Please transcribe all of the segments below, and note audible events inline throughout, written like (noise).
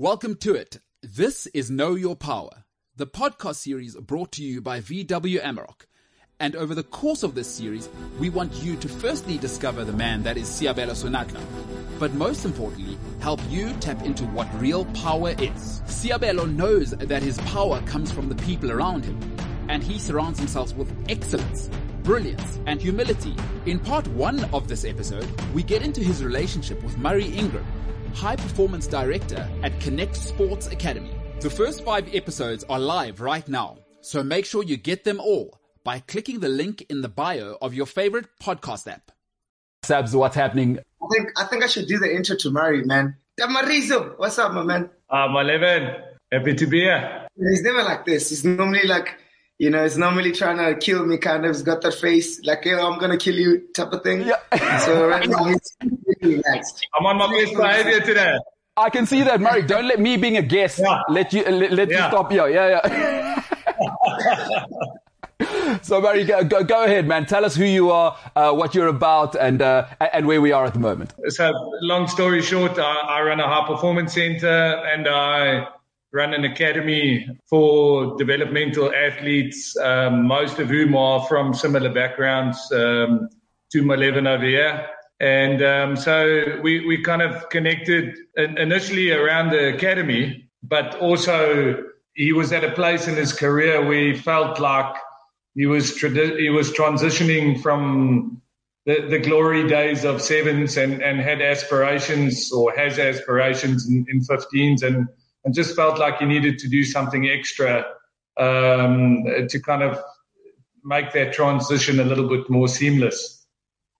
Welcome to it. This is Know Your Power, the podcast series brought to you by VW Amarok. And over the course of this series, we want you to firstly discover the man that is Seabelo Senatla, but most importantly, help you tap into what real power is. Seabelo knows that his power comes from the people around him, and he surrounds himself with excellence, brilliance, and humility. In part one of this episode, we get into his relationship with Murray Ingram, high performance director at Connect Sports Academy. The first five episodes are live right now, so make sure you get them all by clicking the link in the bio of your favorite podcast app. Sabs, what's happening? I think I think I should do the intro to Murray, man. Damarizo, what's up, my man? Ah, my living. Happy to be here. He's never like this. He's normally like, you know, he's normally trying to kill me, kind of. He's got that face, like, yo, I'm gonna kill you, type of thing. Yeah. So right now he's really relaxed. I'm on my best behavior today. I can see that, Murray. Don't let me being a guest Yeah. let you let, let you stop you. Yeah, yeah. (laughs) so, Murray, go, go, go ahead, man. Tell us who you are, uh, what you're about, and uh, and where we are at the moment. So, long story short, I, I run a high performance center and I run an academy for developmental athletes, um, most of whom are from similar backgrounds um, to my living over here. And um, so we, we kind of connected initially around the academy, but also he was at a place in his career where he felt like he was tradi- he was transitioning from the, the glory days of sevens and, and had aspirations or has aspirations in, in 15s and, and just felt like he needed to do something extra um, to kind of make that transition a little bit more seamless.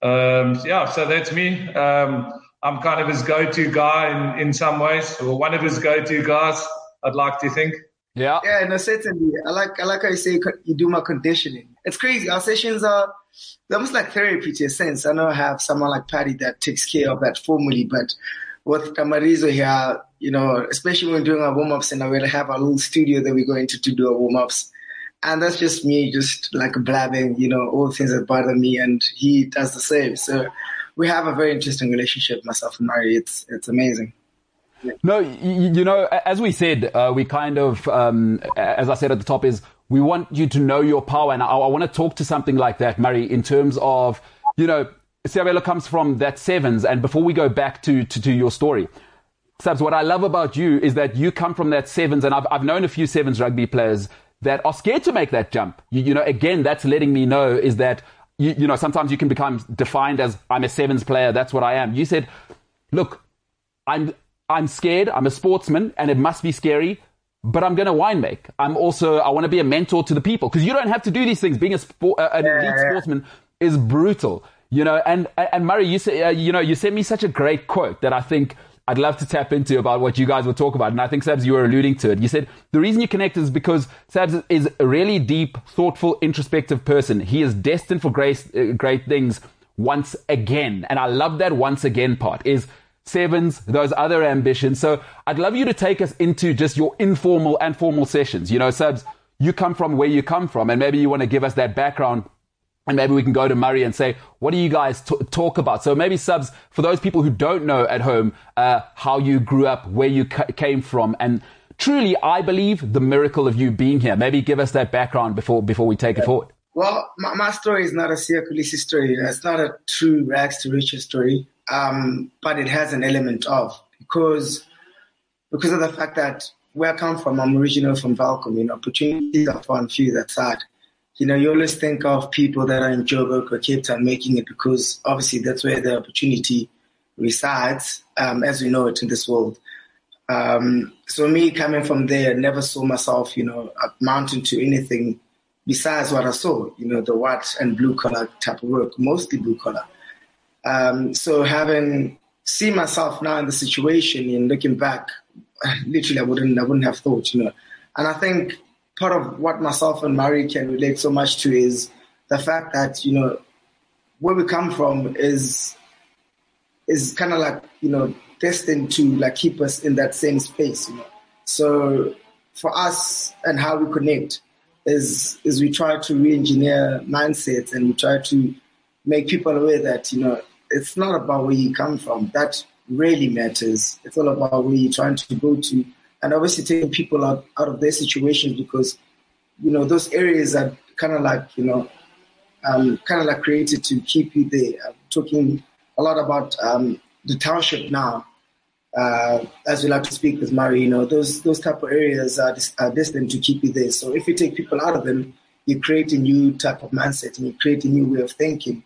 Um, yeah, so that's me. Um, I'm kind of his go-to guy in, in some ways, or one of his go-to guys, I'd like to think. Yeah. Yeah, no, certainly. I like I like how you say you do my conditioning. It's crazy. Our sessions are they're almost like therapy to a sense. I know I have someone like Patty that takes care of that formally, but with Camarizo here, you know, especially when we're doing our warm ups and I will have our little studio that we go into to do our warm ups. And that's just me just like blabbing, you know, all the things that bother me and he does the same. So we have a very interesting relationship, myself and Murray. It's it's amazing. No, you, you know, as we said, uh, we kind of, um, as I said at the top, is we want you to know your power, and I, I want to talk to something like that, Murray, in terms of, you know, Seabelo comes from that sevens, and before we go back to, to, to your story, Sabs, what I love about you is that you come from that sevens, and I've, I've known a few sevens rugby players that are scared to make that jump. You, you know, again, that's letting me know is that, you, you know, sometimes you can become defined as I'm a sevens player, that's what I am. You said, look, I'm I'm scared. I'm a sportsman, and it must be scary. But I'm going to wine make. I'm also I want to be a mentor to the people because you don't have to do these things. Being a sport, uh, an elite yeah. sportsman is brutal, you know. And and Murray, you say uh, you know you sent me such a great quote that I think I'd love to tap into about what you guys would talk about. And I think Sabs, you were alluding to it. You said the reason you connect is because Sabs is a really deep, thoughtful, introspective person. He is destined for great uh, great things once again, and I love that once again part is sevens, those other ambitions. So I'd love you to take us into just your informal and formal sessions. You know, Sabs, you come from where you come from, and maybe you want to give us that background. And maybe we can go to Murray and say, what do you guys t- talk about? So maybe Sabs, for those people who don't know at home, uh, how you grew up, where you ca- came from, and truly, I believe the miracle of you being here. Maybe give us that background before, before we take it forward. Well, my, my story is not a Kolisi story. It's not a true rags to riches story, um, but it has an element of because because of the fact that where I come from, I'm original from Welkom. You know, opportunities are far and few that side. You know, you always think of people that are in Joburg or Cape Town making it because obviously that's where the opportunity resides, um, as we know it in this world. Um, so me coming from there, never saw myself, you know, amounting to anything besides what I saw, you know, the white and blue collar type of work, mostly blue collar. Um, so having seen myself now in the situation and looking back, (laughs) literally I wouldn't, I wouldn't have thought, you know. And I think part of what myself and Murray can relate so much to is the fact that, you know, where we come from is, is kind of like, you know, destined to like keep us in that same space, you know. So for us and how we connect is, is we try to re-engineer mindsets and we try to make people aware that, you know, it's not about where you come from. That really matters. It's all about where you're trying to go to, and obviously taking people out, out of their situations because you know those areas are kind of like you know um, kind of like created to keep you there. I'm talking a lot about um, the township now. Uh, as we like to speak with Murray, you know, those those type of areas are, are destined to keep you there. So if you take people out of them, you create a new type of mindset and you create a new way of thinking,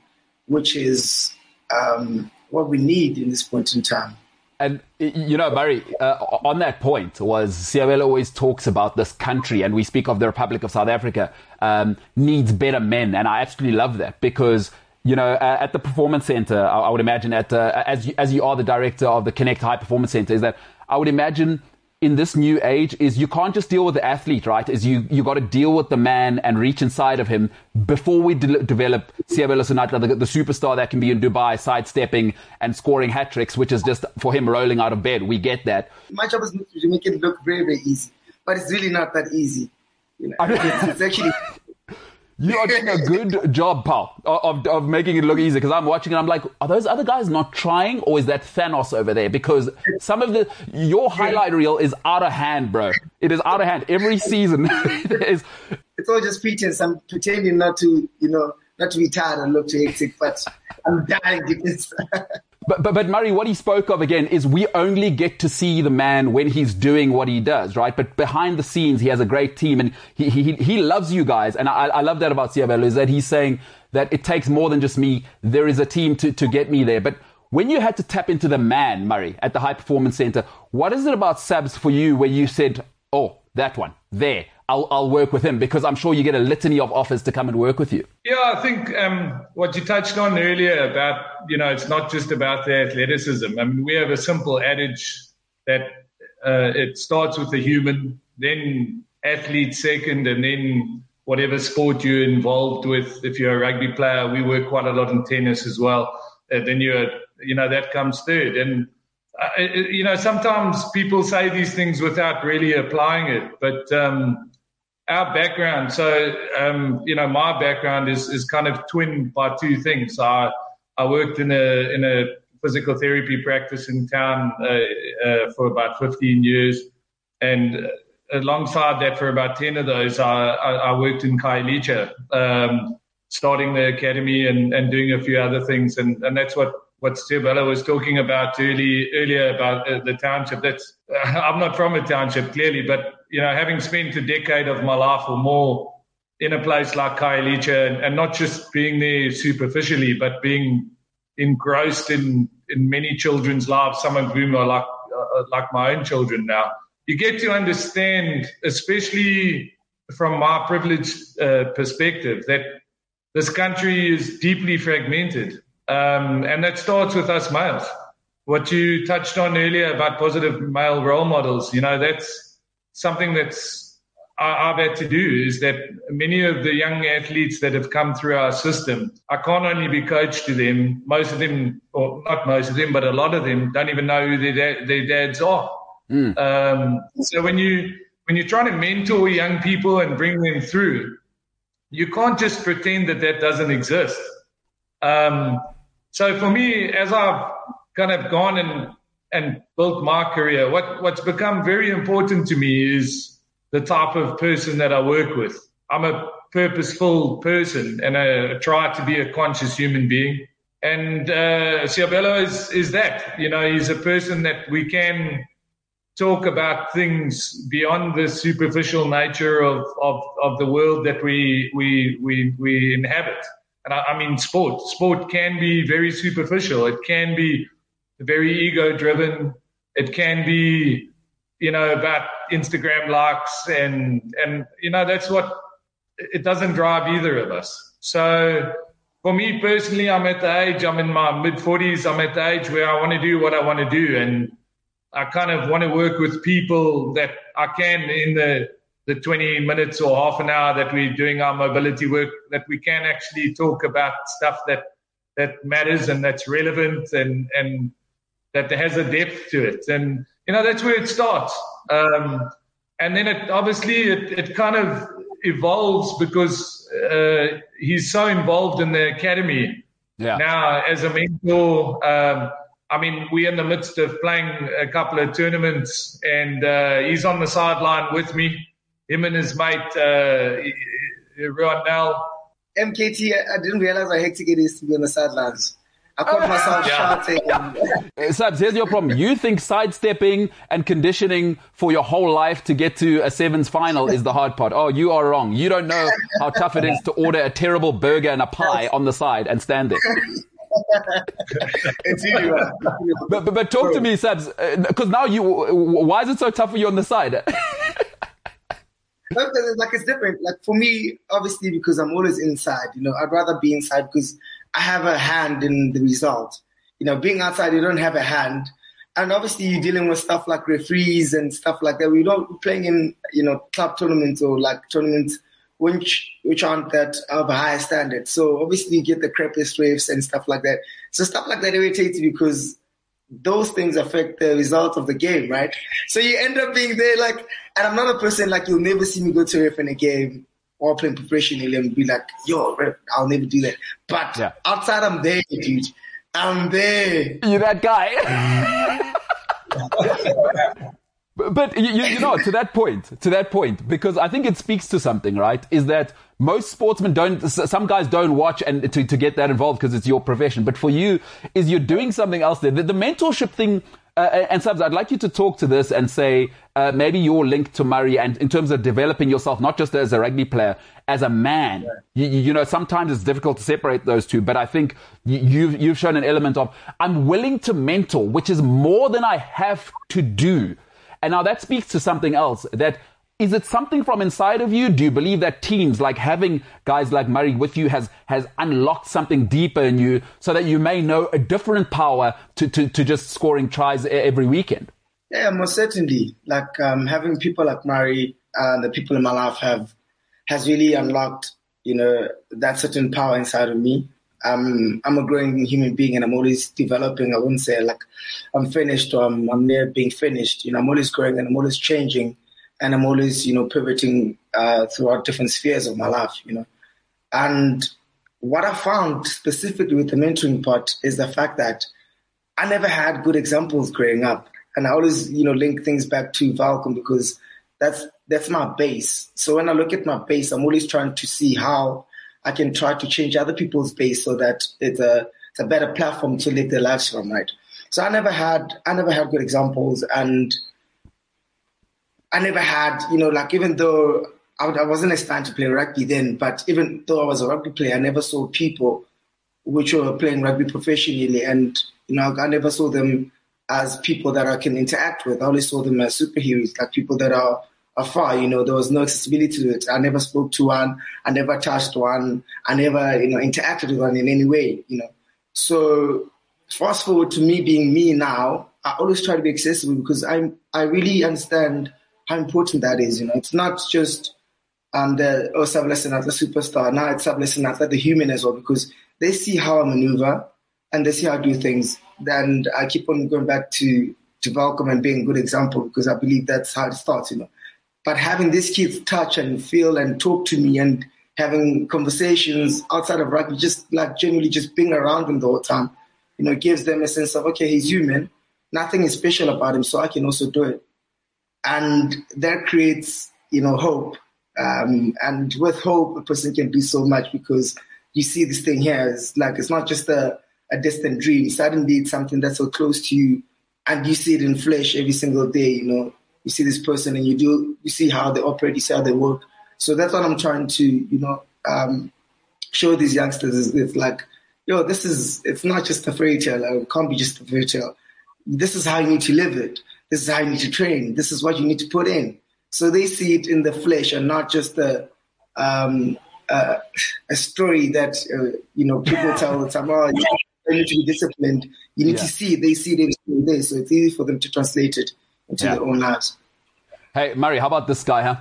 which is um, what we need in this point in time. And you know, Barry, uh, on that point was Seabelo always talks about this country, and we speak of the Republic of South Africa um, needs better men, and I absolutely love that because you know, uh, at the performance center, I, I would imagine at uh, as you, as you are the director of the Connect High Performance Center, is that I would imagine in this new age is you can't just deal with the athlete, right? Is you you got to deal with the man and reach inside of him before we de- develop Seabelo Senatla, the, the superstar that can be in Dubai, sidestepping and scoring hat tricks, which is just for him rolling out of bed. We get that. My job is to make it look very very easy, but it's really not that easy. You know, (laughs) it's, it's actually You are doing a good job, pal, of, of making it look easy. Because I'm watching and I'm like, are those other guys not trying, or is that Thanos over there? Because some of the your highlight reel is out of hand, bro. It is out of hand every season. (laughs) it is. It's all just pretense. I'm pretending not to, you know, not to be tired and look too hectic, but I'm dying. But, but, but Murray, what he spoke of again is we only get to see the man when he's doing what he does, right? But behind the scenes, he has a great team and he, he, he loves you guys. And I, I love that about Seabelo is that he's saying that it takes more than just me. There is a team to, to get me there. But when you had to tap into the man, Murray, at the high performance center, what is it about Sabs for you where you said, oh, that one there? I'll, I'll work with him because I'm sure you get a litany of offers to come and work with you. Yeah, I think um, what you touched on earlier about, you know, it's not just about the athleticism. I mean, we have a simple adage that uh, it starts with the human, then athlete second, and then whatever sport you're involved with. If you're a rugby player, we work quite a lot in tennis as well. Uh, then you're, you know, that comes third. And uh, you know, sometimes people say these things without really applying it, but um, our background. So, um, you know, my background is, is kind of twinned by two things. I, I worked in a, in a physical therapy practice in town uh, uh, for about 15 years. And alongside that, for about 10 of those, I, I, I worked in Khayelitsha, um, starting the academy and, and doing a few other things. And, and that's what what Seabelo was talking about early, earlier about uh, the township. That's (laughs) I'm not from a township clearly, but you know, having spent a decade of my life or more in a place like Khayelitsha and, and not just being there superficially, but being engrossed in in many children's lives, some of whom are like uh, like my own children now. You get to understand, especially from my privileged uh, perspective, that this country is deeply fragmented um, and that starts with us males. What you touched on earlier about positive male role models, you know, that's something that's I've had to do is that many of the young athletes that have come through our system, I can't only be coached to them. Most of them, or not most of them, but a lot of them don't even know who their, dad, their dads are. Mm. Um, so when you when you're trying to mentor young people and bring them through, you can't just pretend that that doesn't exist. Um, so for me, as I've kind of gone and and built my career, what what's become very important to me is the type of person that I work with. I'm a purposeful person, and I try to be a conscious human being. And uh, Seabelo is is that. You know, he's a person that we can talk about things beyond the superficial nature of, of, of the world that we, we, we, we inhabit. And I, I mean, sport. Sport can be very superficial. It can be very ego driven. It can be, you know, about Instagram likes and, and, you know, that's what it doesn't drive either of us. So for me personally, I'm at the age, I'm in my mid forties. I'm at the age where I want to do what I want to do. And I kind of want to work with people that I can in the the 20 minutes or half an hour that we're doing our mobility work that we can actually talk about stuff that that matters and that's relevant and and that has a depth to it and you know that's where it starts um, and then it obviously it, it kind of evolves because uh, he's so involved in the academy yeah. now as a mentor um, I mean, we're in the midst of playing a couple of tournaments, and uh, he's on the sideline with me. Him and his mate, uh, Nell. MKT, I didn't realize how hectic it is to be on the sidelines. I caught myself yeah. shouting. Uh, Sabs, here's your problem. You think sidestepping and conditioning for your whole life to get to a sevens final is the hard part. Oh, you are wrong. You don't know how tough it is to order a terrible burger and a pie on the side and stand there. it's easy, but, but, but talk to me, Sabs, because uh, now you, why is it so tough for you on the side? (laughs) like it's different. Like for me, obviously, because I'm always inside. You know, I'd rather be inside because I have a hand in the result. You know, being outside, you don't have a hand. And obviously, you're dealing with stuff like referees and stuff like that. We don't playing in, you know, club tournaments or like tournaments which which aren't that of a high standard. So obviously, you get the crappiest refs and stuff like that. So stuff like that irritates you because those things affect the result of the game, right? So you end up being there like, and I'm not a person like you'll never see me go to ref in a game or playing professionally and be like, yo, I'll never do that. But yeah. outside, I'm there, dude. I'm there. You're that guy. (laughs) but, but you, you know, to that point, to that point, because I think it speaks to something, right? Is that most sportsmen don't, some guys don't watch and to, to get that involved because it's your profession. But for you, is you're doing something else there. The, the mentorship thing uh, and Sabs, I'd like you to talk to this and say uh, maybe your link to Murray and in terms of developing yourself, not just as a rugby player, as a man. Yeah. You, you, know, sometimes it's difficult to separate those two, but I think you've, you've shown an element of I'm willing to mentor, which is more than I have to do. And now that speaks to something else that is it something from inside of you? Do you believe that teams like having guys like Murray with you has has unlocked something deeper in you so that you may know a different power to, to, to just scoring tries every weekend? Yeah, most certainly. Like um, having people like Murray and uh, the people in my life have has really unlocked, you know, that certain power inside of me. Um, I'm a growing human being and I'm always developing. I wouldn't say like I'm finished or I'm, I'm near being finished. You know, I'm always growing and I'm always changing and I'm always, you know, pivoting uh, throughout different spheres of my life, you know. And what I found specifically with the mentoring part is the fact that I never had good examples growing up, and I always, you know, link things back to Welkom because that's that's my base. So when I look at my base, I'm always trying to see how I can try to change other people's base so that it's a it's a better platform to live their lives from, right? So I never had I never had good examples, and I never had, you know, like even though I, I wasn't assigned to play rugby then, but even though I was a rugby player, I never saw people which were playing rugby professionally, and you know, I never saw them as people that I can interact with. I only saw them as superheroes, like people that are afar. You know, there was no accessibility to it. I never spoke to one. I never touched one. I never, you know, interacted with one in any way. You know, so fast forward to me being me now. I always try to be accessible because I'm I really understand how important that is. You know, it's not just um, the oh Sablesson the superstar. Now it's Sablesson as the human as well because they see how I maneuver and they see how I do things. And I keep on going back to to Welkom and being a good example because I believe that's how it starts. You know, but having these kids touch and feel and talk to me and having conversations outside of rugby, just like generally just being around them the whole time, you know, gives them a sense of okay, he's human. Nothing is special about him, so I can also do it and that creates you know hope. Um, and with hope, a person can do so much because you see this thing here is like it's not just a, a distant dream. Suddenly, it's something that's so close to you, and you see it in flesh every single day. You know, you see this person, and you do you see how they operate, you see how they work. So that's what I'm trying to you know um, show these youngsters. is like, yo, this is it's not just a fairy tale. It can't be just a fairy tale. This is how you need to live it. This is how you need to train. This is what you need to put in. So they see it in the flesh and not just a um, uh, a story that uh, you know people (laughs) tell all the time. Oh, you need to be disciplined. You need yeah. to see it. They see it every day, so it's easy for them to translate it into yeah. their own lives. Hey, Murray, how about this guy, huh?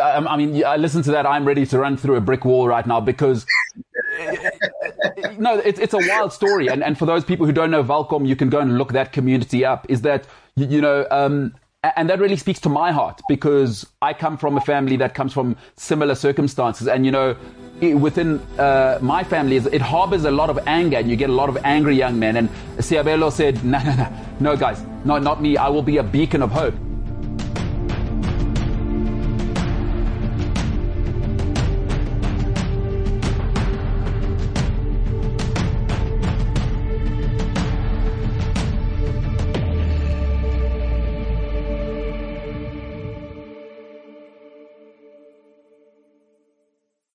I mean, I listen to that. I'm ready to run through a brick wall right now because (laughs) no, it's, it's a wild story. And, and for those people who don't know Welkom, you can go and look that community up. Is that, you, you know, um, and that really speaks to my heart because I come from a family that comes from similar circumstances. And, you know, within uh, my family it harbors a lot of anger and you get a lot of angry young men. And Seabelo said, no, no, no, no, guys, no, not me. I will be a beacon of hope.